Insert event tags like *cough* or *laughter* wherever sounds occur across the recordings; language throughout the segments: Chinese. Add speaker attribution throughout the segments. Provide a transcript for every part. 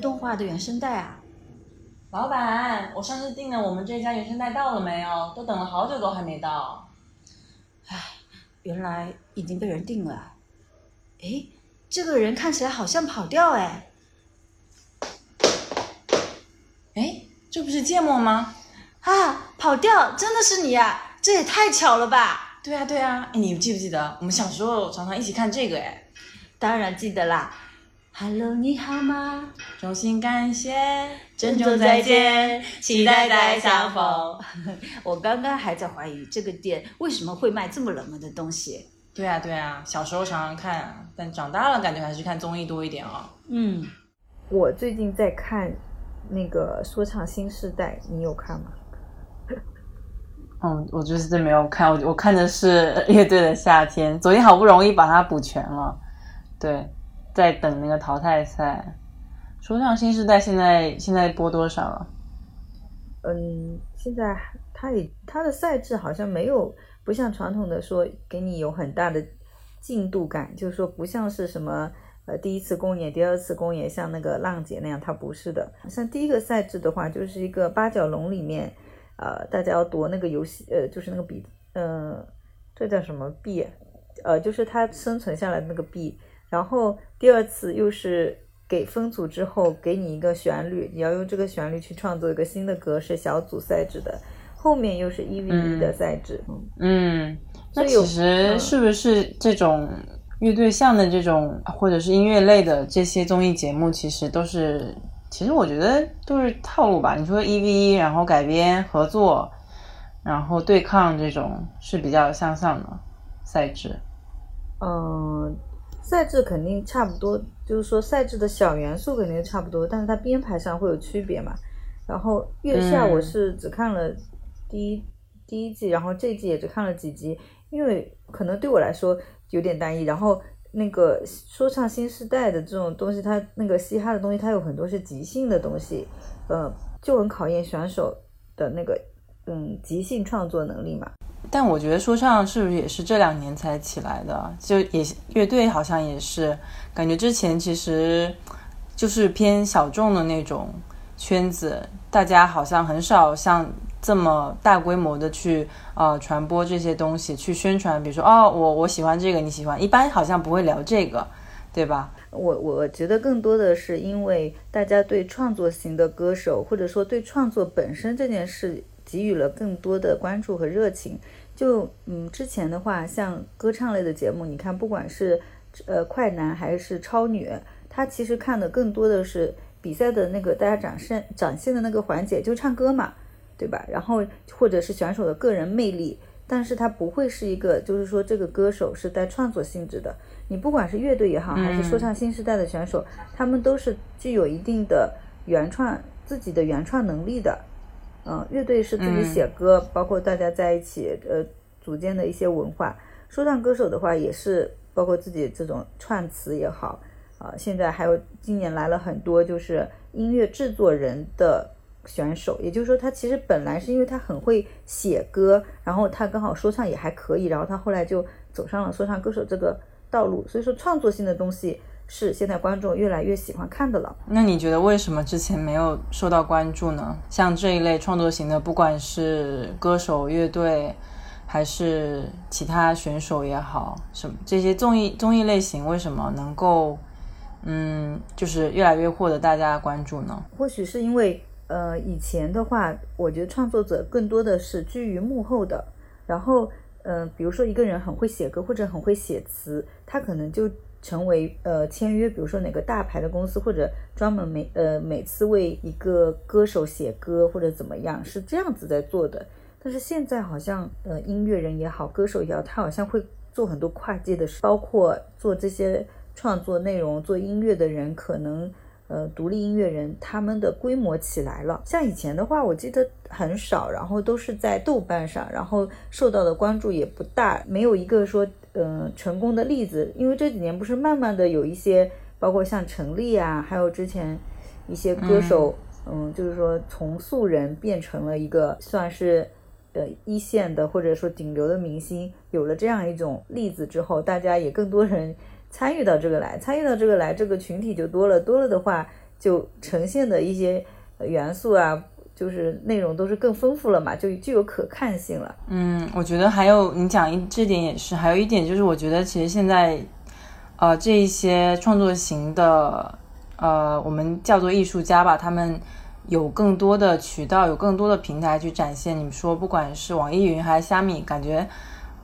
Speaker 1: 动画的原声带啊？
Speaker 2: 老板，我上次订的我们这家原声带到了没有？都等了好久都还没到。
Speaker 1: 唉，原来已经被人订了。哎，这个人看起来好像跑调哎。
Speaker 2: 哎，这不是芥末吗？
Speaker 1: 啊，跑调，真的是你呀！这也太巧了吧！
Speaker 2: 对啊，对啊。哎，你记不记得我们小时候常常一起看这个？哎，
Speaker 1: 当然记得啦。Hello，你好吗？
Speaker 2: 衷心感谢，
Speaker 1: 珍重再见，期待再相逢。*laughs* 我刚刚还在怀疑这个店为什么会卖这么冷门的东西。
Speaker 2: 对啊，对啊，小时候常常看，但长大了感觉还是看综艺多一点哦。
Speaker 1: 嗯，
Speaker 3: 我最近在看那个说唱新时代，你有看吗？*laughs*
Speaker 2: 嗯，我就是真没有看，我我看的是乐队的夏天，昨天好不容易把它补全了，对。在等那个淘汰赛，说唱新时代现在现在播多少了？
Speaker 3: 嗯，现在它也它的赛制好像没有不像传统的说给你有很大的进度感，就是说不像是什么呃第一次公演、第二次公演像那个浪姐那样，它不是的。像第一个赛制的话，就是一个八角笼里面，呃，大家要夺那个游戏，呃，就是那个币，嗯，这叫什么币？呃，就是它生存下来那个币。然后第二次又是给分组之后给你一个旋律，你要用这个旋律去创作一个新的格式小组赛制的，后面又是一 v 一的赛制。
Speaker 2: 嗯，那其实是不是这种乐队向的这种或者是音乐类的这些综艺节目，其实都是，其实我觉得都是套路吧。你说一 v 一，然后改编合作，然后对抗这种是比较向上的赛制。
Speaker 3: 嗯。赛制肯定差不多，就是说赛制的小元素肯定差不多，但是它编排上会有区别嘛。然后月下我是只看了第一第一季，然后这季也只看了几集，因为可能对我来说有点单一。然后那个说唱新时代的这种东西，它那个嘻哈的东西，它有很多是即兴的东西，呃，就很考验选手的那个嗯即兴创作能力嘛。
Speaker 2: 但我觉得说唱是不是也是这两年才起来的？就也乐队好像也是，感觉之前其实就是偏小众的那种圈子，大家好像很少像这么大规模的去呃传播这些东西，去宣传。比如说哦，我我喜欢这个，你喜欢，一般好像不会聊这个，对吧？
Speaker 3: 我我觉得更多的是因为大家对创作型的歌手，或者说对创作本身这件事给予了更多的关注和热情。就嗯，之前的话，像歌唱类的节目，你看，不管是呃快男还是超女，他其实看的更多的是比赛的那个大家展现展现的那个环节，就唱歌嘛，对吧？然后或者是选手的个人魅力，但是他不会是一个，就是说这个歌手是带创作性质的。你不管是乐队也好，还是说唱新时代的选手，他们都是具有一定的原创自己的原创能力的。嗯，乐队是自己写歌，包括大家在一起呃组建的一些文化。说唱歌手的话，也是包括自己这种串词也好啊。现在还有今年来了很多就是音乐制作人的选手，也就是说他其实本来是因为他很会写歌，然后他刚好说唱也还可以，然后他后来就走上了说唱歌手这个道路。所以说创作性的东西。是现在观众越来越喜欢看的了。
Speaker 2: 那你觉得为什么之前没有受到关注呢？像这一类创作型的，不管是歌手、乐队，还是其他选手也好，什么这些综艺综艺类型，为什么能够，嗯，就是越来越获得大家的关注呢？
Speaker 3: 或许是因为，呃，以前的话，我觉得创作者更多的是居于幕后的，然后，嗯，比如说一个人很会写歌或者很会写词，他可能就。成为呃签约，比如说哪个大牌的公司，或者专门每呃每次为一个歌手写歌或者怎么样，是这样子在做的。但是现在好像呃音乐人也好，歌手也好，他好像会做很多跨界的事，包括做这些创作内容、做音乐的人，可能呃独立音乐人他们的规模起来了。像以前的话，我记得很少，然后都是在豆瓣上，然后受到的关注也不大，没有一个说。嗯，成功的例子，因为这几年不是慢慢的有一些，包括像陈粒啊，还有之前一些歌手，嗯，就是说从素人变成了一个算是呃一线的或者说顶流的明星，有了这样一种例子之后，大家也更多人参与到这个来，参与到这个来，这个群体就多了，多了的话，就呈现的一些元素啊，就是内容都是更丰富了嘛，就具有可看性了。
Speaker 2: 嗯，我觉得还有你讲一这点也是，还有一点就是，我觉得其实现在，呃，这一些创作型的，呃，我们叫做艺术家吧，他们有更多的渠道，有更多的平台去展现。你说，不管是网易云还是虾米，感觉。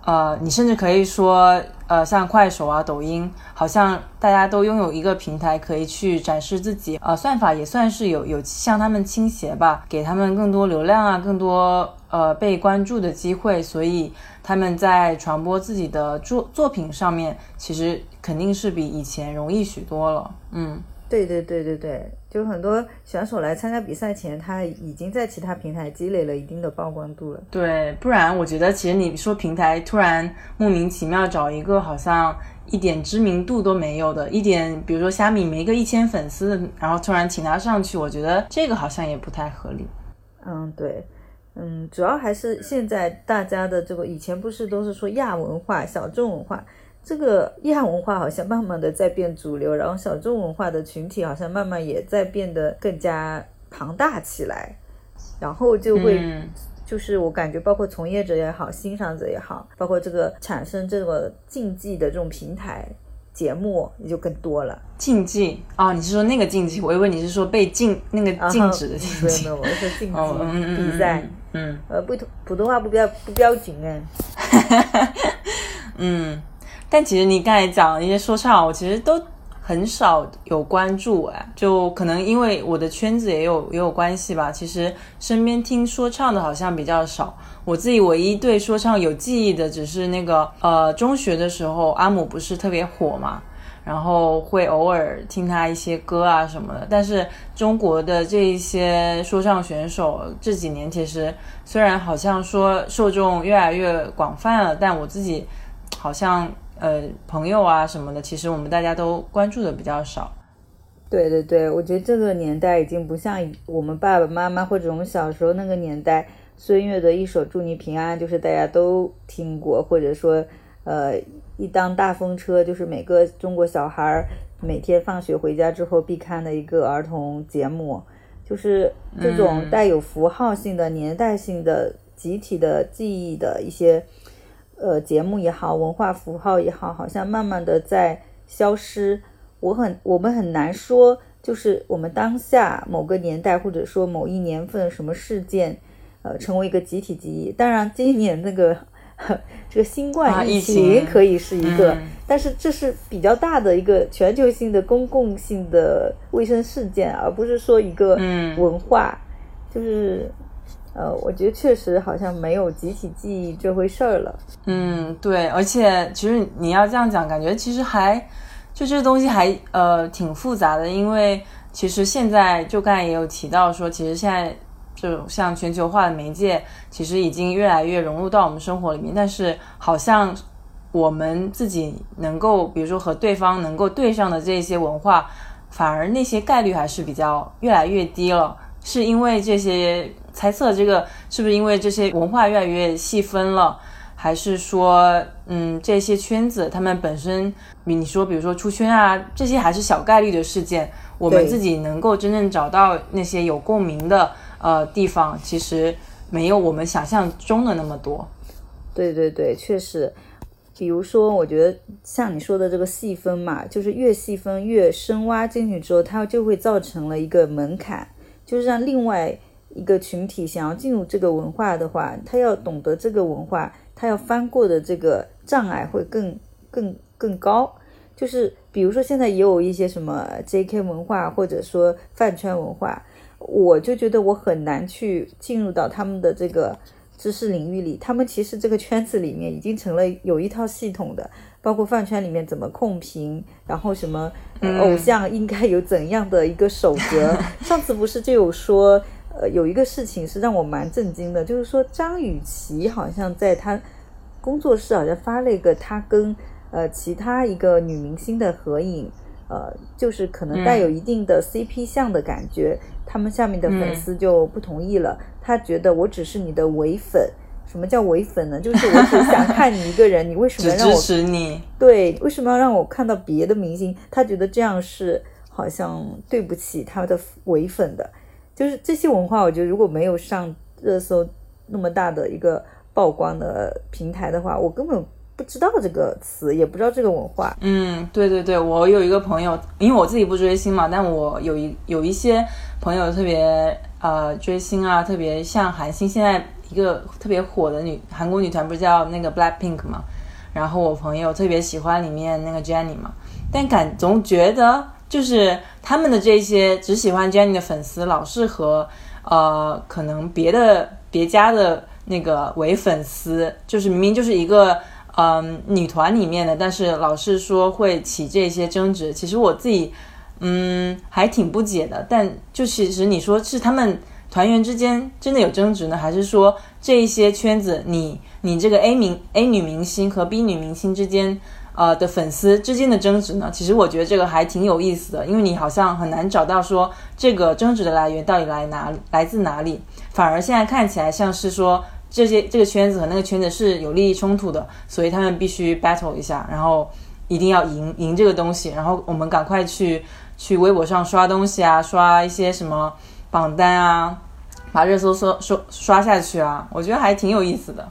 Speaker 2: 呃，你甚至可以说，呃，像快手啊、抖音，好像大家都拥有一个平台可以去展示自己。呃，算法也算是有有向他们倾斜吧，给他们更多流量啊，更多呃被关注的机会。所以他们在传播自己的作作品上面，其实肯定是比以前容易许多了。嗯。
Speaker 3: 对对对对对，就很多选手来参加比赛前，他已经在其他平台积累了一定的曝光度了。
Speaker 2: 对，不然我觉得其实你说平台突然莫名其妙找一个好像一点知名度都没有的，一点比如说虾米没个一千粉丝，然后突然请他上去，我觉得这个好像也不太合理。
Speaker 3: 嗯，对，嗯，主要还是现在大家的这个以前不是都是说亚文化、小众文化。这个亚文化好像慢慢的在变主流，然后小众文化的群体好像慢慢也在变得更加庞大起来，然后就会，就是我感觉包括从业者也好，欣赏者也好，包括这个产生这个竞技的这种平台节目也就更多了。
Speaker 2: 竞技啊，你是说那个竞技？我以为你是说被禁那个禁止的 *laughs* 竞
Speaker 3: 技。没有，我是说竞技比赛。嗯，呃，不普普通话不标不标准
Speaker 2: 哎。*laughs* 嗯。但其实你刚才讲的一些说唱，我其实都很少有关注哎，就可能因为我的圈子也有也有关系吧。其实身边听说唱的好像比较少，我自己唯一对说唱有记忆的，只是那个呃中学的时候阿姆不是特别火嘛，然后会偶尔听他一些歌啊什么的。但是中国的这一些说唱选手这几年其实虽然好像说受众越来越广泛了，但我自己好像。呃，朋友啊什么的，其实我们大家都关注的比较少。
Speaker 3: 对对对，我觉得这个年代已经不像我们爸爸妈妈或者我们小时候那个年代，孙悦的一首《祝你平安》就是大家都听过，或者说，呃，一当大风车就是每个中国小孩每天放学回家之后必看的一个儿童节目，就是这种带有符号性的、年代性的、集体的记忆的一些。呃，节目也好，文化符号也好，好像慢慢的在消失。我很，我们很难说，就是我们当下某个年代，或者说某一年份什么事件，呃，成为一个集体记忆。当然，今年那个 *laughs* 这个新冠疫情可以是一个，但是这是比较大的一个全球性的公共性的卫生事件，而不是说一个文化，就是。呃，我觉得确实好像没有集体记忆这回事儿了。
Speaker 2: 嗯，对，而且其实你要这样讲，感觉其实还就这东西还呃挺复杂的，因为其实现在就刚才也有提到说，其实现在就像全球化的媒介，其实已经越来越融入到我们生活里面，但是好像我们自己能够，比如说和对方能够对上的这些文化，反而那些概率还是比较越来越低了，是因为这些。猜测这个是不是因为这些文化越来越细分了，还是说，嗯，这些圈子他们本身，你说，比如说出圈啊，这些还是小概率的事件。我们自己能够真正找到那些有共鸣的呃地方，其实没有我们想象中的那么多。
Speaker 3: 对对对，确实。比如说，我觉得像你说的这个细分嘛，就是越细分越深挖进去之后，它就会造成了一个门槛，就是让另外。一个群体想要进入这个文化的话，他要懂得这个文化，他要翻过的这个障碍会更更更高。就是比如说现在也有一些什么 J.K. 文化或者说饭圈文化，我就觉得我很难去进入到他们的这个知识领域里。他们其实这个圈子里面已经成了有一套系统的，包括饭圈里面怎么控评，然后什么偶像应该有怎样的一个守则。上次不是就有说。呃，有一个事情是让我蛮震惊的，就是说张雨绮好像在她工作室好像发了一个她跟呃其他一个女明星的合影，呃，就是可能带有一定的 CP 像的感觉，他们下面的粉丝就不同意了，他觉得我只是你的伪粉，什么叫唯粉呢？就是我只想看你一个人，*laughs* 你为什么
Speaker 2: 只支
Speaker 3: 让我
Speaker 2: 持你。
Speaker 3: 对？为什么要让我看到别的明星？他觉得这样是好像对不起他的唯粉的。就是这些文化，我觉得如果没有上热搜那么大的一个曝光的平台的话，我根本不知道这个词，也不知道这个文化。
Speaker 2: 嗯，对对对，我有一个朋友，因为我自己不追星嘛，但我有一有一些朋友特别呃追星啊，特别像韩星，现在一个特别火的女韩国女团不是叫那个 Black Pink 嘛，然后我朋友特别喜欢里面那个 Jennie 嘛，但感总觉得就是他们的这些只喜欢 Jennie 的粉丝，老是和呃可能别的别家的那个伪粉丝，就是明明就是一个。嗯，女团里面的，但是老是说会起这些争执，其实我自己，嗯，还挺不解的。但就其实你说是他们团员之间真的有争执呢，还是说这一些圈子，你你这个 A 明 A 女明星和 B 女明星之间，呃的粉丝之间的争执呢？其实我觉得这个还挺有意思的，因为你好像很难找到说这个争执的来源到底来哪来自哪里，反而现在看起来像是说。这些这个圈子和那个圈子是有利益冲突的，所以他们必须 battle 一下，然后一定要赢赢这个东西，然后我们赶快去去微博上刷东西啊，刷一些什么榜单啊，把热搜刷刷刷下去啊，我觉得还挺有意思的。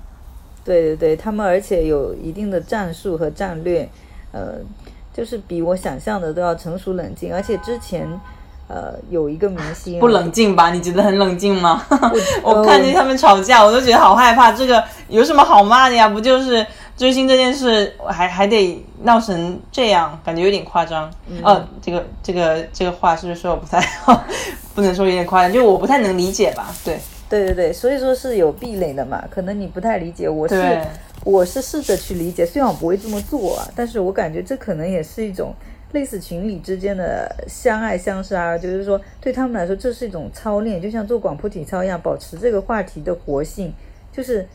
Speaker 3: 对对对，他们而且有一定的战术和战略，呃，就是比我想象的都要成熟冷静，而且之前。呃，有一个明星
Speaker 2: 不冷静吧？你觉得很冷静吗？*laughs* 我看见他们吵架，我都觉得好害怕。这个有什么好骂的呀？不就是追星这件事，还还得闹成这样，感觉有点夸张。哦，这个这个这个话是不是说我不太好？*laughs* 不能说有点夸张，就我不太能理解吧？对，
Speaker 3: 对对对，所以说是有壁垒的嘛。可能你不太理解，我是我是试着去理解，虽然我不会这么做啊，但是我感觉这可能也是一种。类似情侣之间的相爱相杀，就是说对他们来说这是一种操练，就像做广播体操一样，保持这个话题的活性。就是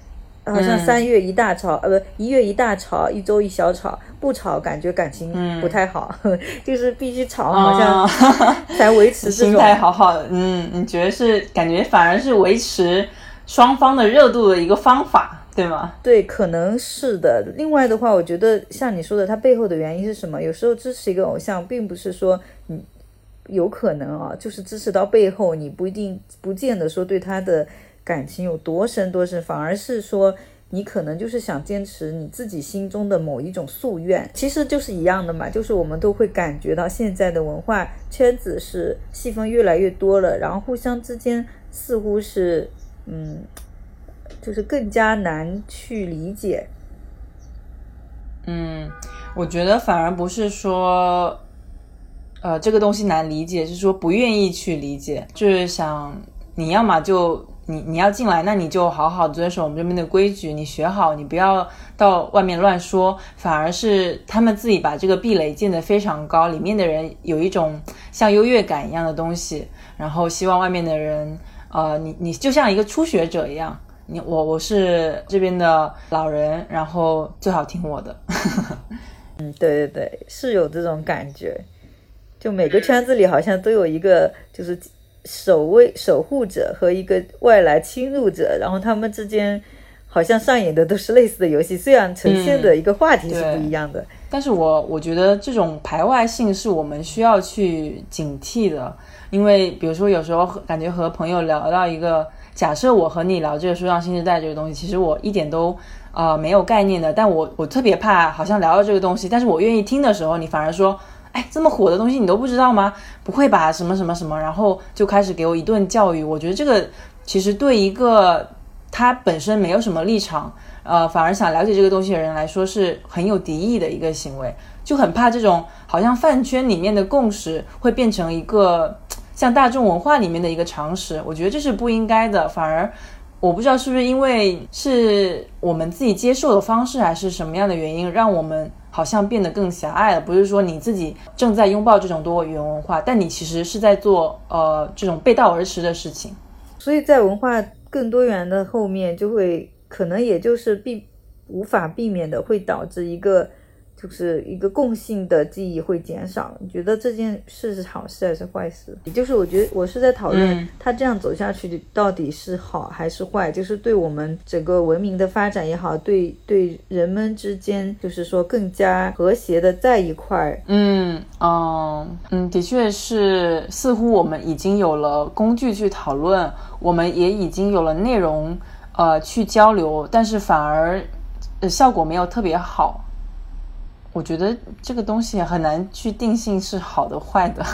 Speaker 3: 好像三月一大吵，呃，不，一月一大吵，一周一小吵，不吵感觉感情不太好，*laughs* 就是必须吵，好像 *laughs* 才维持
Speaker 2: 心态好好的。嗯，你觉得是感觉反而是维持双方的热度的一个方法。对吗？
Speaker 3: 对，可能是的。另外的话，我觉得像你说的，它背后的原因是什么？有时候支持一个偶像，并不是说你有可能啊，就是支持到背后，你不一定不见得说对他的感情有多深多深，反而是说你可能就是想坚持你自己心中的某一种夙愿，其实就是一样的嘛。就是我们都会感觉到现在的文化圈子是细分越来越多了，然后互相之间似乎是嗯。就是更加难去理解。
Speaker 2: 嗯，我觉得反而不是说，呃，这个东西难理解，是说不愿意去理解，就是想你要么就你你要进来，那你就好好遵守我们这边的规矩，你学好，你不要到外面乱说。反而是他们自己把这个壁垒建得非常高，里面的人有一种像优越感一样的东西，然后希望外面的人，呃，你你就像一个初学者一样。你我我是这边的老人，然后最好听我的。*laughs*
Speaker 3: 嗯，对对对，是有这种感觉。就每个圈子里好像都有一个就是守卫守护者和一个外来侵入者，然后他们之间好像上演的都是类似的游戏，虽然呈现的一个话题是不一样的。
Speaker 2: 但是我我觉得这种排外性是我们需要去警惕的，因为比如说有时候感觉和朋友聊到一个。假设我和你聊这个“说唱新时代”这个东西，其实我一点都呃没有概念的。但我我特别怕，好像聊到这个东西，但是我愿意听的时候，你反而说：“哎，这么火的东西你都不知道吗？不会吧？什么什么什么？”然后就开始给我一顿教育。我觉得这个其实对一个他本身没有什么立场，呃，反而想了解这个东西的人来说是很有敌意的一个行为，就很怕这种好像饭圈里面的共识会变成一个。*tsk* 像大众文化里面的一个常识，我觉得这是不应该的。反而，我不知道是不是因为是我们自己接受的方式，还是什么样的原因，让我们好像变得更狭隘了。不是说你自己正在拥抱这种多元文化，但你其实是在做呃这种背道而驰的事情。
Speaker 3: 所以在文化更多元的后面，就会可能也就是避无法避免的会导致一个。就是一个共性的记忆会减少。你觉得这件事是好事还是坏事？也就是我觉得我是在讨论
Speaker 2: 嗯
Speaker 3: 他这样走下去到底是好还是坏，就是对我们整个文明的发展也好，对对人们之间就是说更加和谐的在一块儿。
Speaker 2: 嗯嗯嗯，的确是，似乎我们已经有了工具去讨论，我们也已经有了内容呃去交流，但是反而、呃、效果没有特别好。我觉得这个东西很难去定性是好的坏的。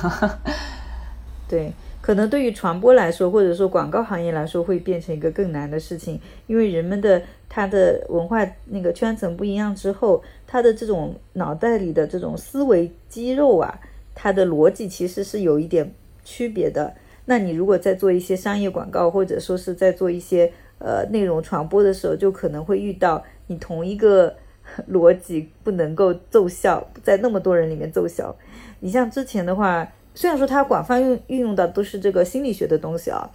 Speaker 2: *laughs*
Speaker 3: 对，可能对于传播来说，或者说广告行业来说，会变成一个更难的事情，因为人们的他的文化那个圈层不一样之后，他的这种脑袋里的这种思维肌肉啊，它的逻辑其实是有一点区别的。那你如果在做一些商业广告，或者说是在做一些呃内容传播的时候，就可能会遇到你同一个 *laughs* 逻辑不能够奏效，在那么多人里面奏效。你像之前的话，虽然说它广泛运运用的都是这个心理学的东西啊，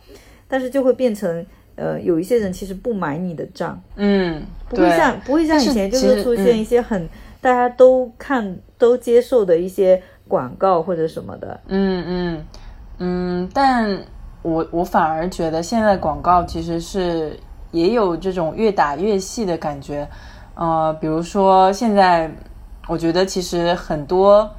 Speaker 3: 但是就会变成呃，有一些人其实不买你的账，
Speaker 2: 嗯，
Speaker 3: 不会像不会像以前就是出现
Speaker 2: 嗯。
Speaker 3: 一些很、大家都看都接受的一些广告或者什么的。
Speaker 2: 嗯嗯。嗯，但我我反而觉得现在广告其实是也有这种越打越细的感觉，呃，比如说现在我觉得其实很多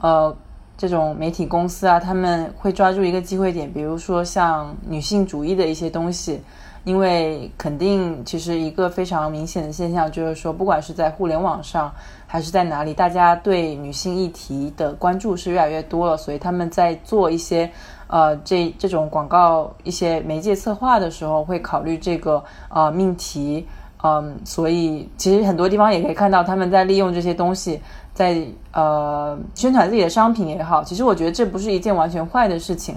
Speaker 2: 呃这种媒体公司啊，他们会抓住一个机会点，比如说像女性主义的一些东西。因为肯定，其实一个非常明显的现象就是说，不管是在互联网上还是在哪里，大家对女性议题的关注是越来越多了，所以他们在做一些呃这这种广告、一些媒介策划的时候，会考虑这个呃命题。嗯，所以其实很多地方也可以看到他们在利用这些东西，在呃宣传自己的商品也好。其实我觉得这不是一件完全坏的事情，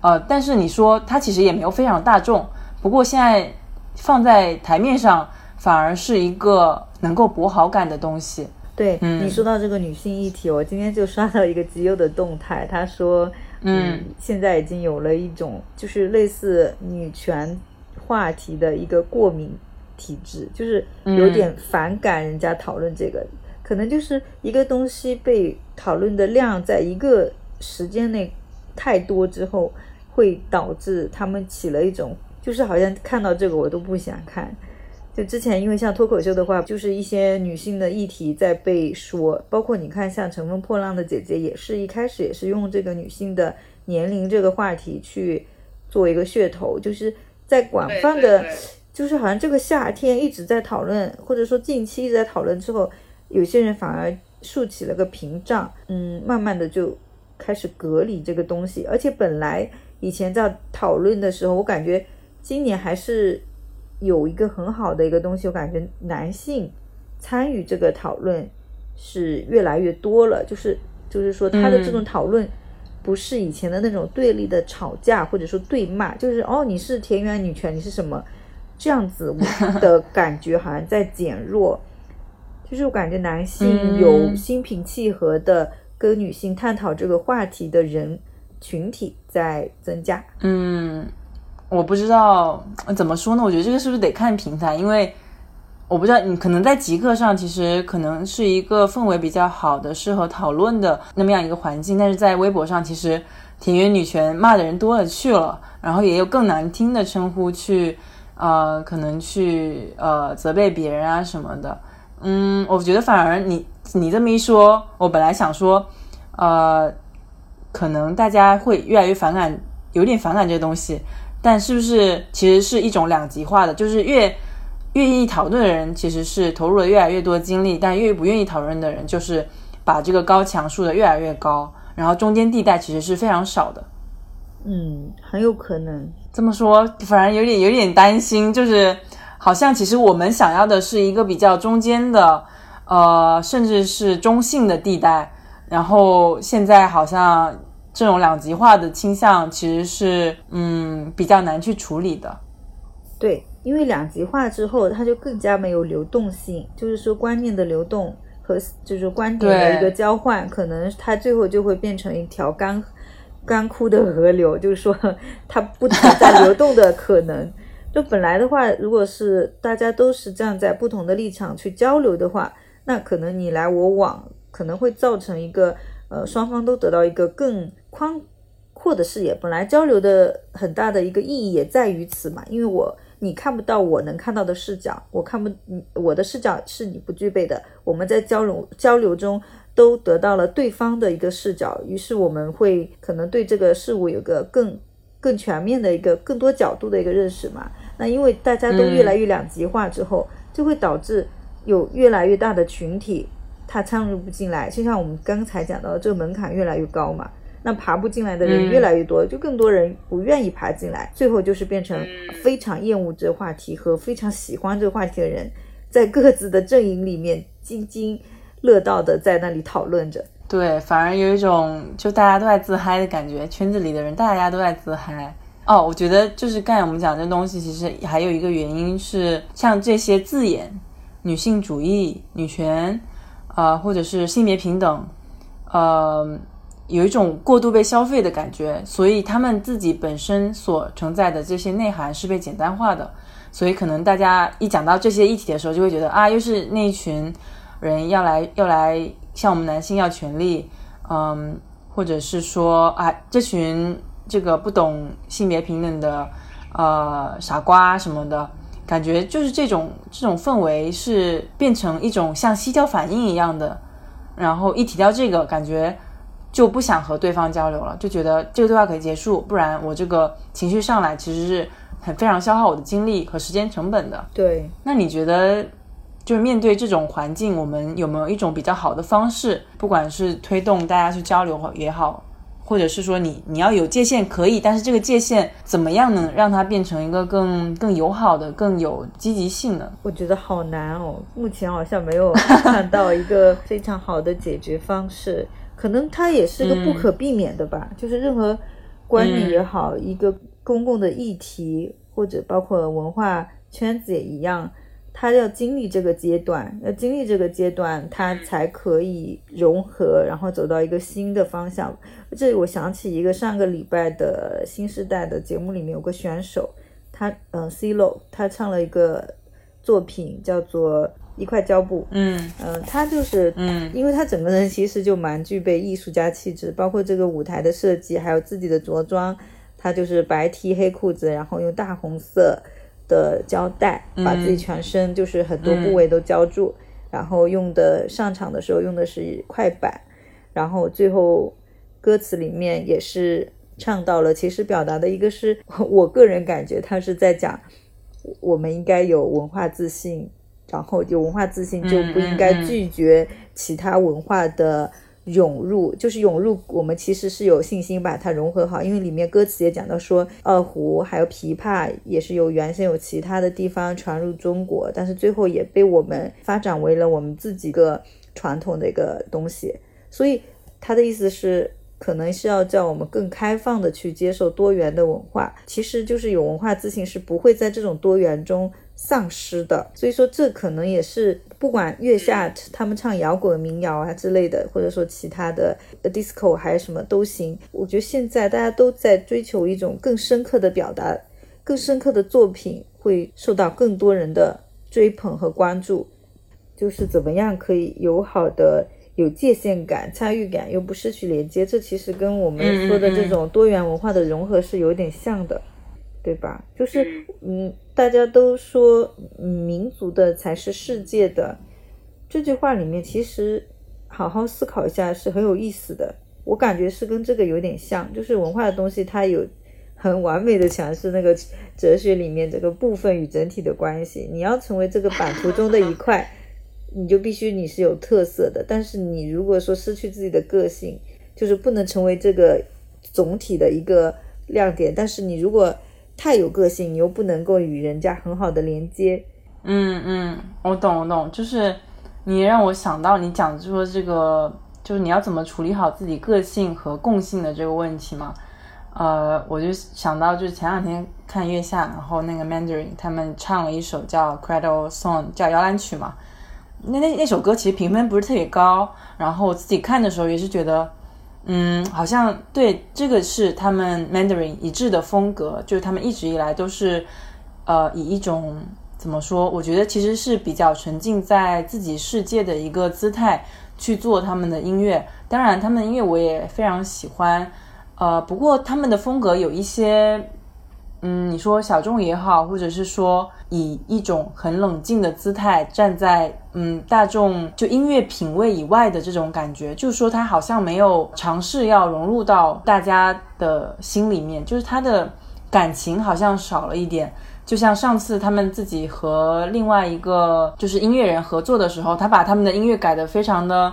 Speaker 2: 呃，但是你说它其实也没有非常大众。不过现在放在台面上，反而是一个能够博好感的东西。
Speaker 3: 对、
Speaker 2: 嗯
Speaker 3: 你说到这个女性议题，我今天就刷到一个基友的动态，他说，
Speaker 2: 嗯
Speaker 3: 现在已经有了一种就是类似女权话题的一个过敏体质，就是有点反感人家讨论这个，可能就是一个东西被讨论的量在一个时间内太多之后，会导致他们起了一种，就是好像看到这个我都不想看。就之前因为像脱口秀的话，就是一些女性的议题在被说，包括你看像《乘风破浪的姐姐》，也是一开始也是用这个女性的年龄这个话题去做一个噱头，就是在广泛的，就是好像这个夏天一直在讨论，或者说近期一直在讨论之后，有些人反而竖起了个屏障，嗯，慢慢的就开始隔离这个东西，而且本来以前在讨论的时候，我感觉今年还是有一个很好的一个东西，我感觉男性参与这个讨论是越来越多了，就是就是说他的这种讨论不是以前的那种对立的吵架或者说对骂，就是哦你是田园女权，你是什么这样子我的感觉好像在减弱，*laughs* 就是我感觉男性有心平气和的跟女性探讨这个话题的人群体在增加。
Speaker 2: 嗯，我不知道呃怎么说呢？我觉得这个是不是得看平台？因为我不知道你可能在极客上，其实可能是一个氛围比较好的、适合讨论的那么样一个环境，但是在微博上，其实田园女权骂的人多了去了，然后也有更难听的称呼去呃，可能去呃责备别人啊什么的。嗯，我觉得反而你你这么一说，我本来想说，呃，可能大家会越来越反感，有点反感这个东西，但是不是其实是一种两极化的，就是越愿意讨论的人其实是投入了越来越多精力，但越不愿意讨论的人就是把这个高墙竖得越来越高，然后中间地带其实是非常少的。
Speaker 3: 嗯，很有可能。
Speaker 2: 这么说，反而有点有点担心，就是好像其实我们想要的是一个比较中间的，呃，甚至是中性的地带，然后现在好像这种两极化的倾向其实是嗯比较难去处理的。
Speaker 3: 对，因为两极化之后，它就更加没有流动性，就是说观念的流动和就是观点的一个交换，可能它最后就会变成一条干干枯的河流，*laughs* 就是说它不存在流动的可能。*laughs* 就本来的话，如果是大家都是站在不同的立场去交流的话，那可能你来我往，可能会造成一个呃双方都得到一个更宽阔的视野。本来交流的很大的一个意义也在于此嘛，因为我你看不到我能看到的视角，我看不我的视角是你不具备的。我们在交流交流中都得到了对方的一个视角，于是我们会可能对这个事物有个更更全面的一个更多角度的一个认识嘛。那因为大家都越来越两极化之后，就会导致有越来越大的群体。他参入不进来，就像我们刚才讲到的，这个门槛越来越高嘛，那爬不进来的人越来越多，就更多人不愿意爬进来，最后就是变成非常厌恶这个话题和非常喜欢这个话题的人，在各自的阵营里面津津乐道的在那里讨论着。
Speaker 2: 对，反而有一种就大家都在自嗨的感觉，圈子里的人大家都在自嗨。哦，我觉得就是刚才我们讲这东西，其实还有一个原因是，像这些字眼，女性主义、女权。啊，或者是性别平等，呃，有一种过度被消费的感觉，所以他们自己本身所承载的这些内涵是被简单化的，所以可能大家一讲到这些议题的时候，就会觉得啊，又是那一群人要来要来向我们男性要权利，嗯，或者是说啊，这群这个不懂性别平等的呃傻瓜什么的。感觉就是这种这种氛围是变成一种像西交反应一样的，然后一提到这个，感觉就不想和对方交流了，就觉得这个对话可以结束，不然我这个情绪上来其实是很非常消耗我的精力和时间成本的。
Speaker 3: 对，
Speaker 2: 那你觉得就是面对这种环境，我们有没有一种比较好的方式，不管是推动大家去交流也好？或者是说你你要有界限可以，但是这个界限怎么样能让它变成一个更更友好的、更有积极性的？
Speaker 3: 我觉得好难哦，目前好像没有 *laughs* 看到一个非常好的解决方式。可能它也是个不可避免的吧，就是任何观念也好，一个公共的议题或者包括文化圈子也一样。他要经历这个阶段，要经历这个阶段，他才可以融合，然后走到一个新的方向。这我想起一个上个礼拜的新时代的节目里面有个选手，他嗯，C Lo，他唱了一个作品叫做《一块胶布》。
Speaker 2: 嗯
Speaker 3: 嗯，他就是嗯，因为他整个人其实就蛮具备艺术家气质，包括这个舞台的设计，还有自己的着装，他就是白 T 黑裤子，然后用大红色。的胶带把自己全身就是很多部位都胶住，然后用的上场的时候用的是快板，然后最后歌词里面也是唱到了，其实表达的一个是我个人感觉他是在讲我们应该有文化自信，然后有文化自信就不应该拒绝其他文化的。涌入就是涌入，我们其实是有信心把它融合好，因为里面歌词也讲到说，二胡还有琵琶也是由原先有其他的地方传入中国，但是最后也被我们发展为了我们自己个传统的一个东西。所以他的意思是，可能是要叫我们更开放的去接受多元的文化，其实就是有文化自信是不会在这种多元中。丧失的，所以说这可能也是不管月下他们唱摇滚民谣啊之类的，或者说其他的 disco 还是什么都行。我觉得现在大家都在追求一种更深刻的表达，更深刻的作品会受到更多人的追捧和关注。就是怎么样可以友好的有界限感、参与感，又不失去连接，这其实跟我们说的这种多元文化的融合是有点像的。对吧？就是，嗯，大家都说民族的才是世界的，这句话里面其实好好思考一下是很有意思的。我感觉是跟这个有点像，就是文化的东西它有很完美的诠释那个哲学里面这个部分与整体的关系。你要成为这个版图中的一块，你就必须你是有特色的。但是你如果说失去自己的个性，就是不能成为这个总体的一个亮点。但是你如果太有个性，你又不能够与人家很好的连接。
Speaker 2: 嗯嗯，我懂我懂，就是你让我想到你讲说这个，就是你要怎么处理好自己个性和共性的这个问题嘛。呃，我就想到就是前两天看月下，然后那个 Mandarin 他们唱了一首叫 Cradle Song，叫摇篮曲嘛。那那那首歌其实评分不是特别高，然后我自己看的时候也是觉得。嗯，好像对，这个是他们 Mandarin 一致的风格，就是他们一直以来都是，呃，以一种怎么说？我觉得其实是比较沉浸在自己世界的一个姿态去做他们的音乐。当然，他们的音乐我也非常喜欢，呃，不过他们的风格有一些。嗯，你说小众也好，或者是说以一种很冷静的姿态站在嗯大众就音乐品味以外的这种感觉，就是说他好像没有尝试要融入到大家的心里面，就是他的感情好像少了一点。就像上次他们自己和另外一个就是音乐人合作的时候，他把他们的音乐改得非常的，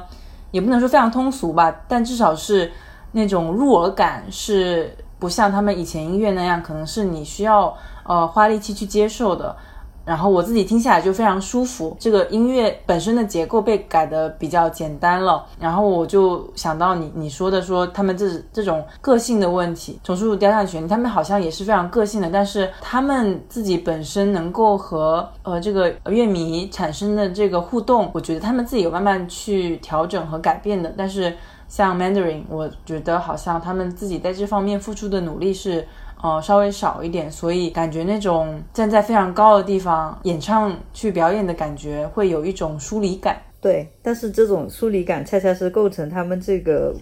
Speaker 2: 也不能说非常通俗吧，但至少是那种入耳感是。不像他们以前音乐那样，可能是你需要呃花力气去接受的。然后我自己听下来就非常舒服。这个音乐本身的结构被改的比较简单了。然后我就想到你你说的说他们这这种个性的问题，重塑雕像旋律，他们好像也是非常个性的。但是他们自己本身能够和呃这个乐迷产生的这个互动，我觉得他们自己有慢慢去调整和改变的。但是。像 Mandarin，我觉得好像他们自己在这方面付出的努力是，呃，稍微少一点，所以感觉那种站在非常高的地方演唱去表演的感觉，会有一种疏离感。
Speaker 3: 对，但是这种疏离感恰恰是构成他们这个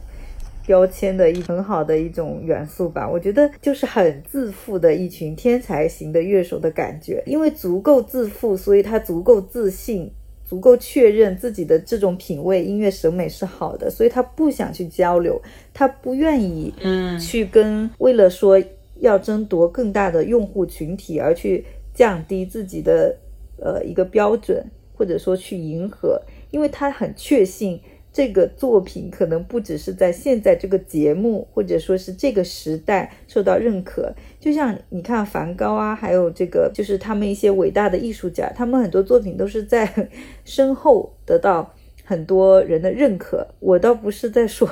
Speaker 3: 标签的一很好的一种元素吧。我觉得就是很自负的一群天才型的乐手的感觉，因为足够自负，所以他足够自信。足够确认自己的这种品味、音乐审美是好的，所以他不想去交流，他不愿意，
Speaker 2: 嗯，
Speaker 3: 去跟为了说要争夺更大的用户群体而去降低自己的呃一个标准，或者说去迎合，因为他很确信。这个作品可能不只是在现在这个节目，或者说是这个时代受到认可。就像你看梵高啊，还有这个就是他们一些伟大的艺术家，他们很多作品都是在 *laughs* 身后得到很多人的认可。我倒不是在说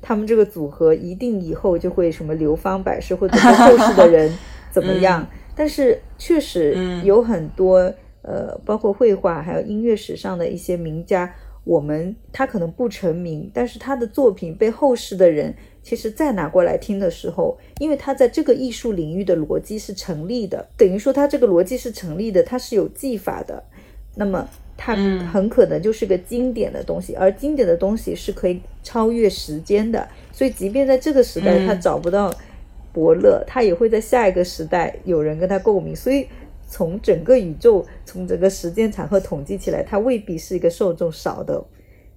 Speaker 3: 他们这个组合一定以后就会什么流芳百世，或者说后世的人怎么样，*laughs* 但是确实有很多呃，包括绘画还有音乐史上的一些名家。我们他可能不成名，但是他的作品被后世的人其实再拿过来听的时候，因为他在这个艺术领域的逻辑是成立的，等于说他这个逻辑是成立的，他是有技法的，那么他很可能就是个经典的东西，而经典的东西是可以超越时间的，所以即便在这个时代他找不到伯乐，他也会在下一个时代有人跟他共鸣，所以。从整个宇宙，从整个时间长河统计起来，它未必是一个受众少的，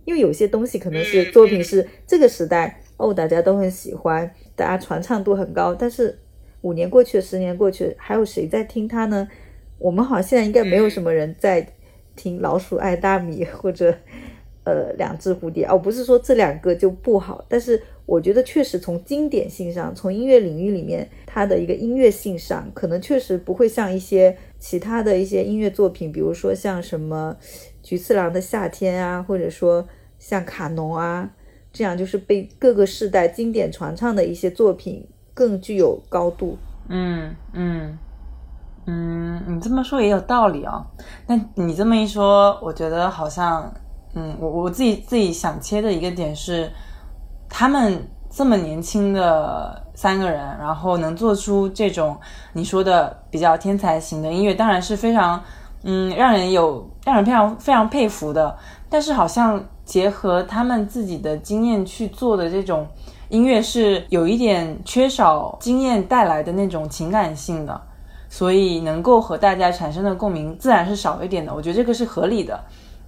Speaker 3: 因为有些东西可能是作品是这个时代哦，大家都很喜欢，大家传唱度很高，但是五年过去了，十年过去了，还有谁在听它呢？我们好像现在应该没有什么人在听《老鼠爱大米》或者 *laughs* 呃《两只蝴蝶》哦，不是说这两个就不好，但是。我觉得确实从经典性上，从音乐领域里面它的一个音乐性上，可能确实不会像一些其他的一些音乐作品，比如说像什么菊次郎的夏天啊，或者说像卡农啊这样，就是被各个世代经典传唱的一些作品更具有高度。
Speaker 2: 嗯嗯嗯，你这么说也有道理啊。那你这么一说，我觉得好像，嗯，我我自己自己想切的一个点是。他们这么年轻的三个人，然后能做出这种你说的比较天才型的音乐，当然是非常，嗯，让人有让人非常非常佩服的。但是好像结合他们自己的经验去做的这种音乐，是有一点缺少经验带来的那种情感性的，所以能够和大家产生的共鸣自然是少一点的。我觉得这个是合理的。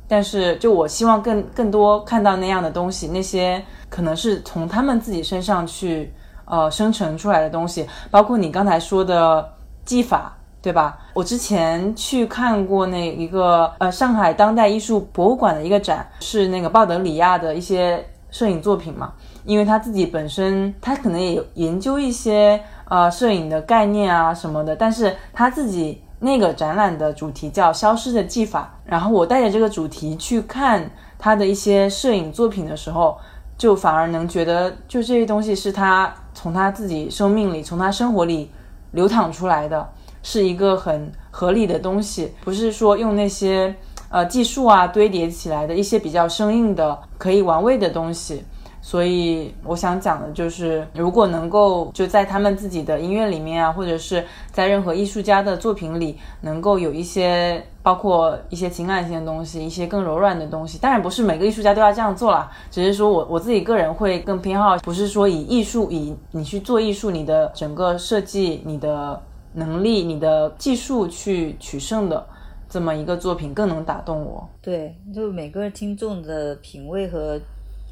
Speaker 2: 但是，就我希望更更多看到那样的东西，那些可能是从他们自己身上去呃生成出来的东西，包括你刚才说的技法，对吧？我之前去看过那一个呃上海当代艺术博物馆的一个展，是那个鲍德里亚的一些摄影作品嘛，因为他自己本身他可能也有研究一些呃摄影的概念啊什么的，但是他自己。那个展览的主题叫“消失的技法”，然后我带着这个主题去看他的一些摄影作品的时候，就反而能觉得，就这些东西是他从他自己生命里、从他生活里流淌出来的，是一个很合理的东西，不是说用那些呃技术啊堆叠起来的一些比较生硬的、可以玩味的东西。所以我想讲的就是，如果能够就在他们自己的音乐里面啊，或者是在任何艺术家的作品里，能够有一些包括一些情感性的东西，一些更柔软的东西。当然不是每个艺术家都要这样做啦，只是说我我自己个人会更偏好，不是说以艺术以你去做艺术，你的整个设计、你的能力、你的技术去取胜的这么一个作品更能打动我。
Speaker 3: 对，就每个听众的品味和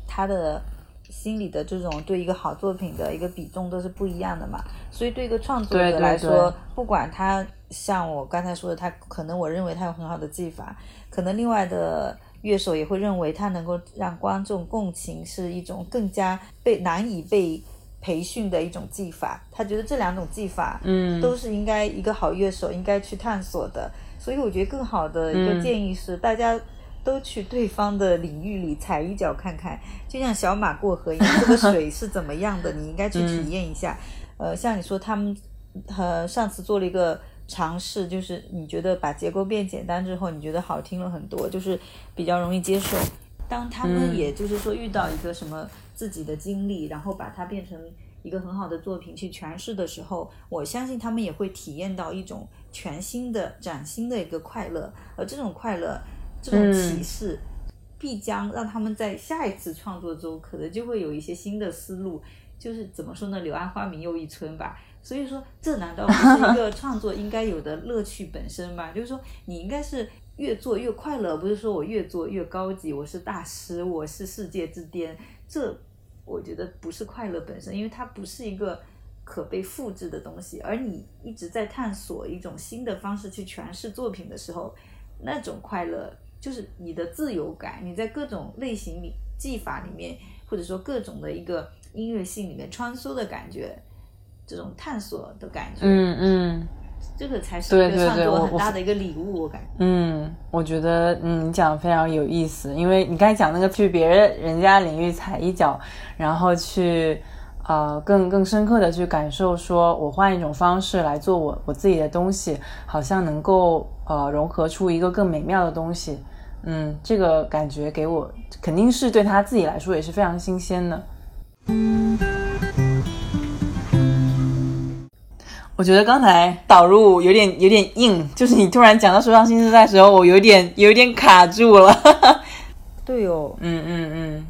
Speaker 3: 他的。心里的这种对一个好作品的一个比重都是不一样的嘛，所以对一个创作者来说，不管他像我刚才说的，他可能我认为他有很好的技法，可能另外的乐手也会认为他能够让观众共情是一种更加被难以被培训的一种技法，他觉得这两种技法，
Speaker 2: 嗯，
Speaker 3: 都是应该一个好乐手应该去探索的，所以我觉得更好的一个建议是大家。都去对方的领域里踩一脚看看，就像小马过河一样，这个 *laughs* 水是怎么样的，你应该去体验一下。呃，像你说他们，呃，上次做了一个尝试，就是你觉得把结构变简单之后，你觉得好听了很多，就是比较容易接受。当他们也就是说遇到一个什么自己的经历，然后把它变成一个很好的作品去诠释的时候，我相信他们也会体验到一种全新的、崭新的一个快乐，而这种快乐。这种启示必将让他们在下一次创作中可能就会有一些新的思路，就是怎么说呢？柳暗花明又一村吧。所以说，这难道不是一个创作应该有的乐趣本身吗？*laughs* 就是说，你应该是越做越快乐，不是说我越做越高级，我是大师，我是世界之巅。这我觉得不是快乐本身，因为它不是一个可被复制的东西。而你一直在探索一种新的方式去诠释作品的时候，那种快乐。就是你的自由感，你在各种类型里技法里面，或者说各种的一个音乐性里面穿梭的感觉，这种探索的感觉，
Speaker 2: 嗯嗯，
Speaker 3: 这个才是对对对，我很大的一个礼物，我感觉。
Speaker 2: 嗯，我觉得嗯你讲的非常有意思，因为你刚才讲那个去别人人家领域踩一脚，然后去呃更更深刻的去感受，说我换一种方式来做我我自己的东西，好像能够呃融合出一个更美妙的东西。嗯，这个感觉给我肯定是对他自己来说也是非常新鲜的。我觉得刚才导入有点有点硬，就是你突然讲到说唱新时代的时候，我有点有点卡住了。*laughs*
Speaker 3: 对哦，
Speaker 2: 嗯嗯嗯。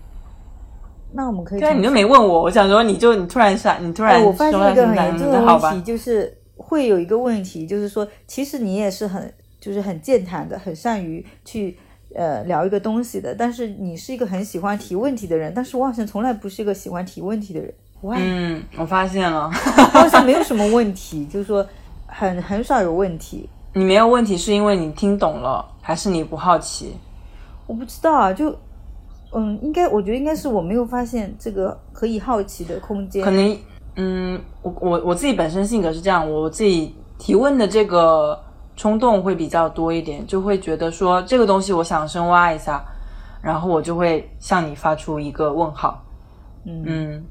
Speaker 3: 那我们可以，
Speaker 2: 对，你就没问我，我想说你就你突然想，你突然
Speaker 3: 我发现一个很严重的问题，就是会有一个问题，就是说其实你也是很就是很健谈的，很善于去。呃，聊一个东西的，但是你是一个很喜欢提问题的人，但是我好像从来不是一个喜欢提问题的人。
Speaker 2: 嗯，我发现了，*laughs*
Speaker 3: 好像没有什么问题，就是说很很少有问题。
Speaker 2: 你没有问题是因为你听懂了，还是你不好奇？
Speaker 3: 我不知道啊，就嗯，应该我觉得应该是我没有发现这个可以好奇的空间。
Speaker 2: 可能嗯，我我我自己本身性格是这样，我自己提问的这个。冲动会比较多一点，就会觉得说这个东西我想深挖一下，然后我就会向你发出一个问号。
Speaker 3: 嗯，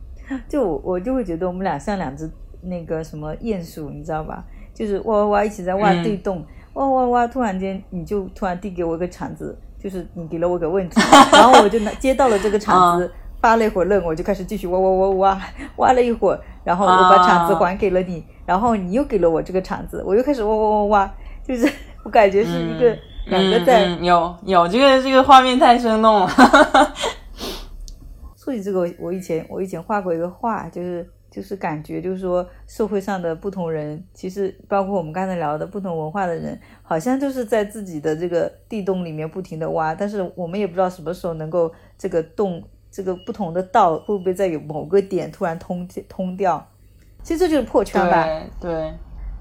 Speaker 3: 就我我就会觉得我们俩像两只那个什么鼹鼠，你知道吧？就是哇哇哇一起在挖对洞，哇哇哇！突然间你就突然递给我一个铲子，就是你给了我个问题，*laughs* 然后我就拿接到了这个铲子，发了一会儿愣，我就开始继续挖挖挖挖，挖了一会儿，然后我把铲子还给了你，然后你又给了我这个铲子，我又开始挖挖挖挖。就是我感觉是一个两个在
Speaker 2: 有有这个这个画面太生动了。
Speaker 3: 所以这个我以前我以前画过一个画，就是就是感觉就是说社会上的不同人，其实包括我们刚才聊的不同文化的人，好像就是在自己的这个地洞里面不停的挖，但是我们也不知道什么时候能够这个洞这个不同的道会不会在有某个点突然通通掉。其实这就是破圈吧？
Speaker 2: 对，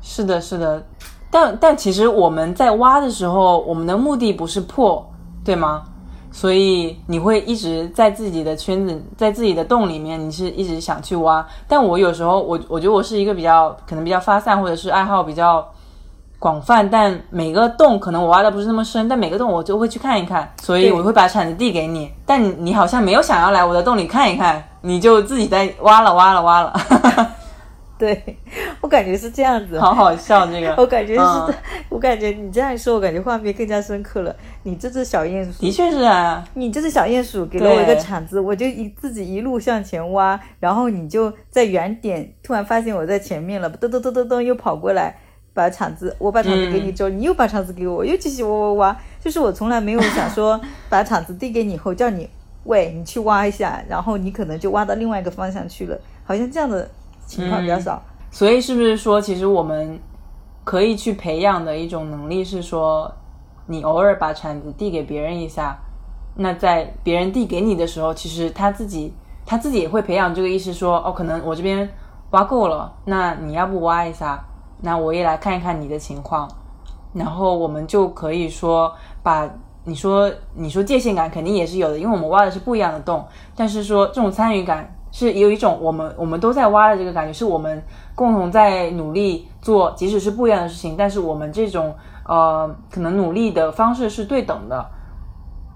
Speaker 2: 是的，是的。但但其实我们在挖的时候，我们的目的不是破，对吗？所以你会一直在自己的圈子，在自己的洞里面，你是一直想去挖。但我有时候，我我觉得我是一个比较可能比较发散，或者是爱好比较广泛。但每个洞可能我挖的不是那么深，但每个洞我就会去看一看。所以我会把铲子递给你，但你你好像没有想要来我的洞里看一看，你就自己在挖了挖了挖了。*laughs* *laughs*
Speaker 3: 对，我感觉是这样子。
Speaker 2: 好好笑这个。*laughs*
Speaker 3: 我感觉是，
Speaker 2: 嗯 *laughs*
Speaker 3: 我感觉你这样一说，我感觉画面更加深刻了。你这只小鼹鼠，
Speaker 2: 的确是啊，
Speaker 3: 你这只小鼹鼠给了我一个铲子，我就一自己一路向前挖，然后你就在原点突然发现我在前面了，噔噔噔噔噔又跑过来，把铲子我把铲子给你之后，你又把铲子给我，又继续挖挖挖。就是我从来没有想说把铲子递给你以后叫你喂你去挖一下，然后你可能就挖到另外一个方向去了，好像这样的情况比较少。
Speaker 2: 所以是不是说，其实我们可以去培养的一种能力是说，你偶尔把铲子递给别人一下，那在别人递给你的时候，其实他自己他自己也会培养这个意识说，哦，可能我这边挖够了，那你要不挖一下，那我也来看一看你的情况，然后我们就可以说把。你说，你说界限感肯定也是有的，因为我们挖的是不一样的洞。但是说这种参与感是有一种我们我们都在挖的这个感觉，是我们共同在努力做，即使是不一样的事情，但是我们这种呃可能努力的方式是对等的，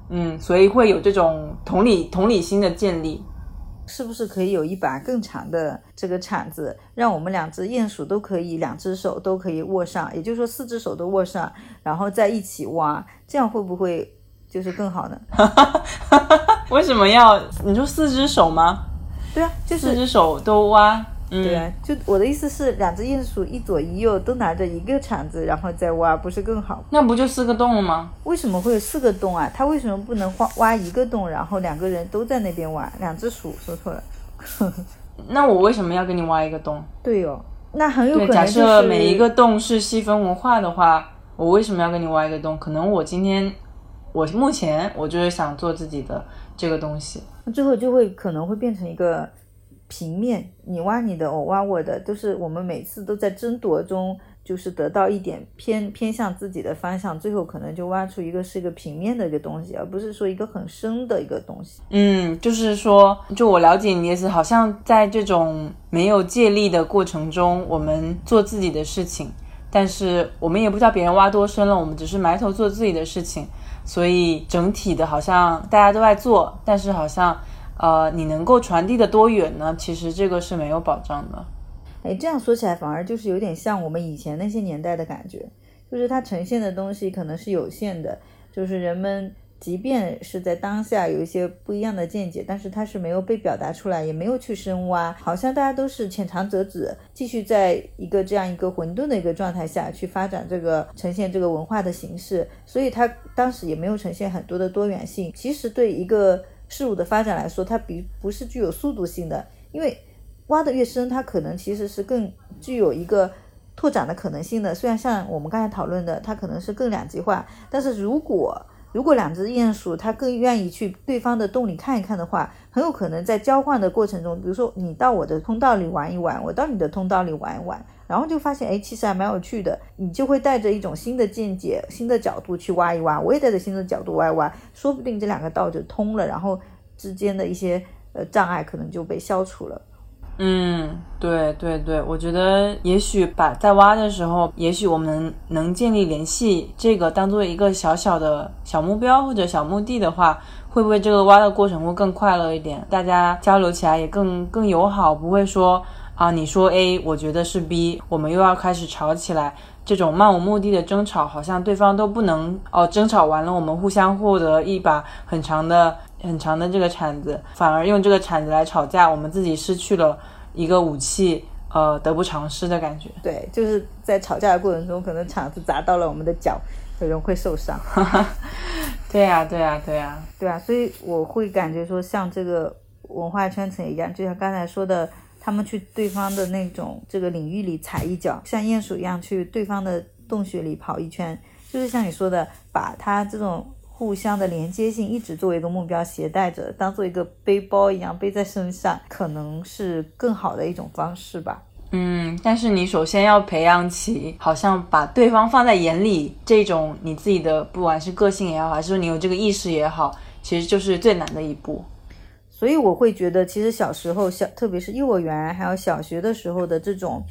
Speaker 2: 嗯，所以会有这种同理同理心的建立。
Speaker 3: 是不是可以有一把更长的这个铲子，让我们两只鼹鼠都可以两只手都可以握上，也就是说四只手都握上，然后在一起挖，这样会不会就是更好呢？*laughs*
Speaker 2: 为什么要你说四只手吗？
Speaker 3: 对啊，就是
Speaker 2: 四只手都挖，嗯，
Speaker 3: 对啊，就我的意思是，两只鼹鼠一左一右都拿着一个铲子，然后再挖，不是更好？
Speaker 2: 那不就四个洞了吗？
Speaker 3: 为什么会有四个洞啊？它为什么不能挖挖一个洞，然后两个人都在那边挖？两只鼠说错了。*laughs*
Speaker 2: 那我为什么要给你挖一个洞？
Speaker 3: 对哦，那很有可能就是
Speaker 2: 设每一个洞是细分文化的话，我为什么要跟你挖一个洞？可能我今天，我目前我就是想做自己的这个东西。
Speaker 3: 最后就会可能会变成一个平面，你挖你的，我挖我的，都是我们每次都在争夺中，就是得到一点偏偏向自己的方向，最后可能就挖出一个是一个平面的一个东西，而不是说一个很深的一个东西。
Speaker 2: 嗯，就是说，就我了解你的意思，好像在这种没有借力的过程中，我们做自己的事情，但是我们也不知道别人挖多深了，我们只是埋头做自己的事情，所以整体的好像大家都在做，但是好像呃，你能够传递的多远呢？其实这个是没有保障的。
Speaker 3: 哎，这样说起来反而就是有点像我们以前那些年代的感觉，就是它呈现的东西可能是有限的，就是人们即便是在当下有一些不一样的见解，但是它是没有被表达出来，也没有去深挖，好像大家都是浅尝辄止，继续在一个这样一个混沌的一个状态下去发展这个呈现这个文化的形式，所以它当时也没有呈现很多的多元性。其实对一个事物的发展来说，它比不是具有速度性的，因为。挖得越深，它可能其实是更具有一个拓展的可能性的。虽然像我们刚才讨论的，它可能是更两极化，但是如果如果两只鼹鼠它更愿意去对方的洞里看一看的话，很有可能在交换的过程中，比如说你到我的通道里玩一玩，我到你的通道里玩一玩，然后就发现哎，其实还蛮有趣的，你就会带着一种新的见解、新的角度去挖一挖，我也带着新的角度挖一挖，说不定这两个道就通了，然后之间的一些呃障碍可能就被消除了。
Speaker 2: 嗯，对对对，我觉得也许把在挖的时候，也许我们能建立联系，这个当做一个小小的小目标或者小目的的话，会不会这个挖的过程会更快乐一点？大家交流起来也更更友好，不会说啊你说 A，我觉得是 B，我们又要开始吵起来。这种漫无目的的争吵，好像对方都不能哦，争吵完了，我们互相获得一把很长的、很长的这个铲子，反而用这个铲子来吵架，我们自己失去了一个武器，呃，得不偿失的感觉。
Speaker 3: 对，就是在吵架的过程中，可能铲子砸到了我们的脚，有人会受伤。*laughs*
Speaker 2: 对呀、对呀、对呀、
Speaker 3: 对啊，所以我会感觉说，像这个文化圈层一样，就像刚才说的，他们去对方的那种这个领域里踩一脚，像鼹鼠一样去对方的洞穴里跑一圈，就是像你说的，把他这种互相的连接性一直作为一个目标携带着，当做一个背包一样背在身上，可能是更好的一种方式吧。
Speaker 2: 嗯，但是你首先要培养起，好像把对方放在眼里这种你自己的，不管是个性也好，还是说你有这个意识也好，其实就是最难的一步。
Speaker 3: 所以我会觉得，其实小时候小，特别是幼儿园还有小学的时候的这种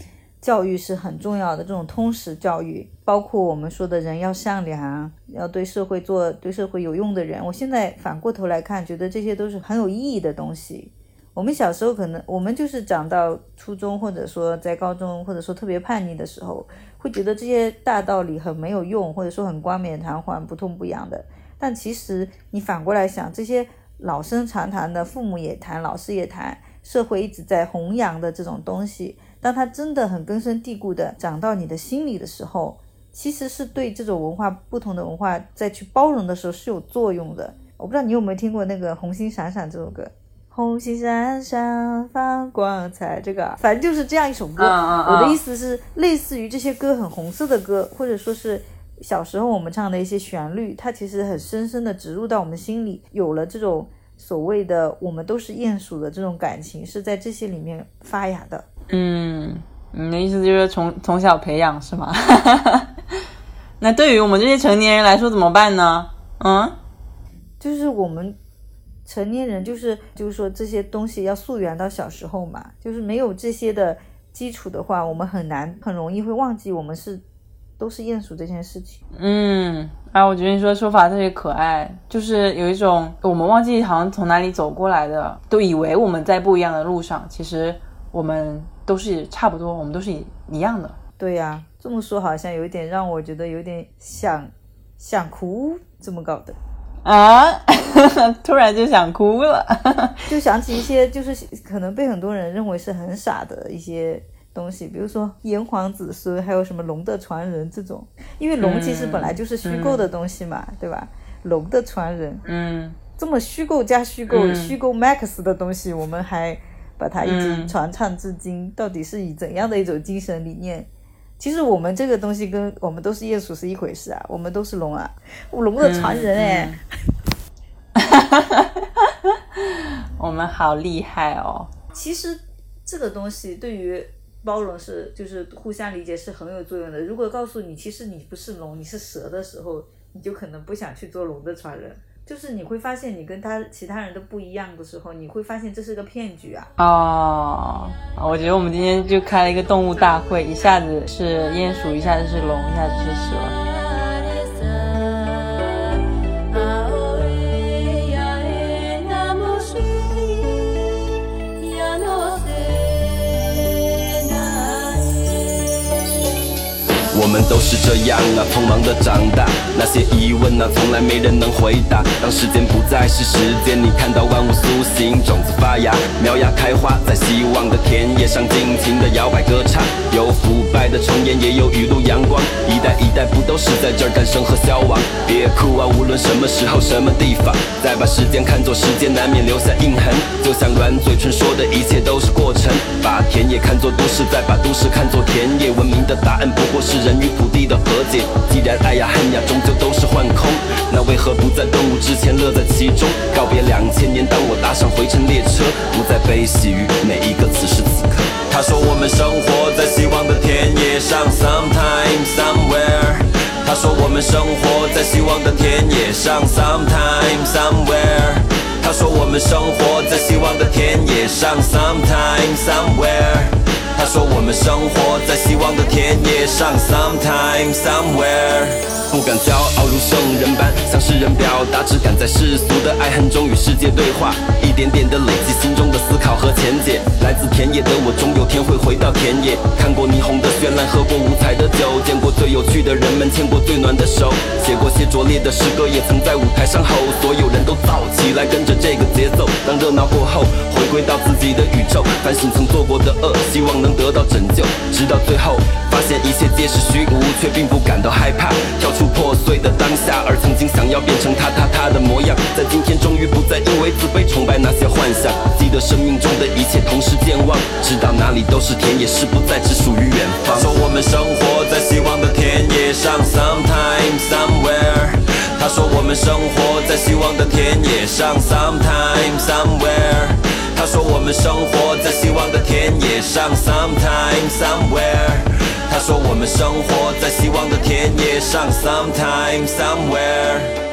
Speaker 3: 教育是很重要的，这种通识教育，包括我们说的人要善良，要对社会做对社会有用的人。我现在反过头来看，觉得这些都是很有意义的东西。我们小时候可能我们就是长到初中，或者说在高中，或者说特别叛逆的时候，会觉得这些大道理很没有用，或者说很冠冕堂皇、不痛不痒的。但其实你反过来想，这些老生常谈的，父母也谈，老师也谈，社会一直在弘扬的这种东西，当它真的很根深蒂固的长到你的心里的时候，其实是对这种文化不同的文化再去包容的时候是有作用的。我不知道你有没有听过那个《红星闪闪》这首歌。红星闪闪发光彩，这个反正就是这样一首歌。我的意思是，类似于这些歌很红色的歌，或者说是小时候我们唱的一些旋律，它其实很深深的植入到我们心里，有了这种所谓的我们都是鼹鼠的这种感情，是在这些里面发芽的。
Speaker 2: 嗯，你的意思就是从从小培养是吗？*laughs* 那对于我们这些成年人来说怎么办呢？嗯，
Speaker 3: 就是我们。成年人就是就是说这些东西要溯源到小时候嘛，就是没有这些的基础的话，我们很难很容易会忘记我们是都是鼹鼠这件事情。
Speaker 2: 嗯，啊，我觉得你说的说法特别可爱，就是有一种我们忘记好像从哪里走过来的，都以为我们在不一样的路上，其实我们都是差不多，我们都是一样的。
Speaker 3: 对呀，这么说好像有一点让我觉得有点想想哭，这么搞的。
Speaker 2: 啊，*laughs* 突然就想哭了，*laughs*
Speaker 3: 就想起一些就是可能被很多人认为是很傻的一些东西，比如说炎黄子孙，还有什么龙的传人这种，因为龙其实本来就是虚构的东西嘛，对吧？龙的传人，
Speaker 2: 嗯，
Speaker 3: 这么虚构加虚构，虚构 max 的东西，我们还把它一直传唱至今，到底是以怎样的一种精神理念？其实我们这个东西跟我们都是鼹鼠是一回事啊，我们都是龙啊，龙的传人哎，*laughs*
Speaker 2: 我们好厉害哦。
Speaker 3: 其实这个东西对于包容是就是互相理解是很有作用的。如果告诉你其实你不是龙，你是蛇的时候，你就可能不想去做龙的传人。就是你会发现你跟他其他人都不一样的时候，你会发现这是个骗局啊！
Speaker 2: 哦，我觉得我们今天就开了一个动物大会，一下子是鼹鼠，一下子是龙，一下子是蛇。
Speaker 4: 们都是这样啊，匆忙的长大，那些疑问啊，从来没人能回答。当时间不再是时间，你看到万物苏醒，种子发芽，苗芽开花，在希望的田野上尽情的摇摆歌唱。有腐败的重烟，也有雨露阳光，一代一代不都是在这儿诞生和消亡？别哭啊，无论什么时候什么地方，再把时间看作时间，难免留下印痕。就像软嘴唇说的一切都是过程，把田野看作都市，再把都市看作田野。文明的答案不过是人。与土地的和解，既然爱呀恨呀终究都是幻空，那为何不在顿悟之前乐在其中？告别两千年，当我搭上回程列车，不再悲喜于每一个此时此刻。他说我们生活在希望的田野上，sometime somewhere。他说我们生活在希望的田野上，sometime somewhere。他说我们生活在希望的田野上，sometime somewhere。他说我们生活在希望的田野上，sometime somewhere，不敢骄傲如圣人般向世人表达，只敢在世俗的爱恨中与世界对话，一点点的累积心中的思考和浅解。来自田野的我，终有天会回到田野，看过霓虹的绚烂，喝过五彩的酒，见最有趣的人们，牵过最暖的手，写过些拙劣的诗歌，也曾在舞台上吼，所有人都燥起来，跟着这个节奏。当热闹过后，回归到自己的宇宙，反省曾做过的恶，希望能。得到拯救，直到最后发现一切皆是虚无，却并不感到害怕。跳出破碎的当下，而曾经想要变成他他他的模样，在今天终于不再因为自卑崇拜那些幻想。记得生命中的一切同时健忘，知道哪里都是田野，是不再只属于远方。说我们生活在希望上，sometime somewhere。他说我们生活在希望的田野上，sometime somewhere。他说我们生活在希望的田野上，sometime somewhere。他说我们生活在希望的田野上，sometime somewhere。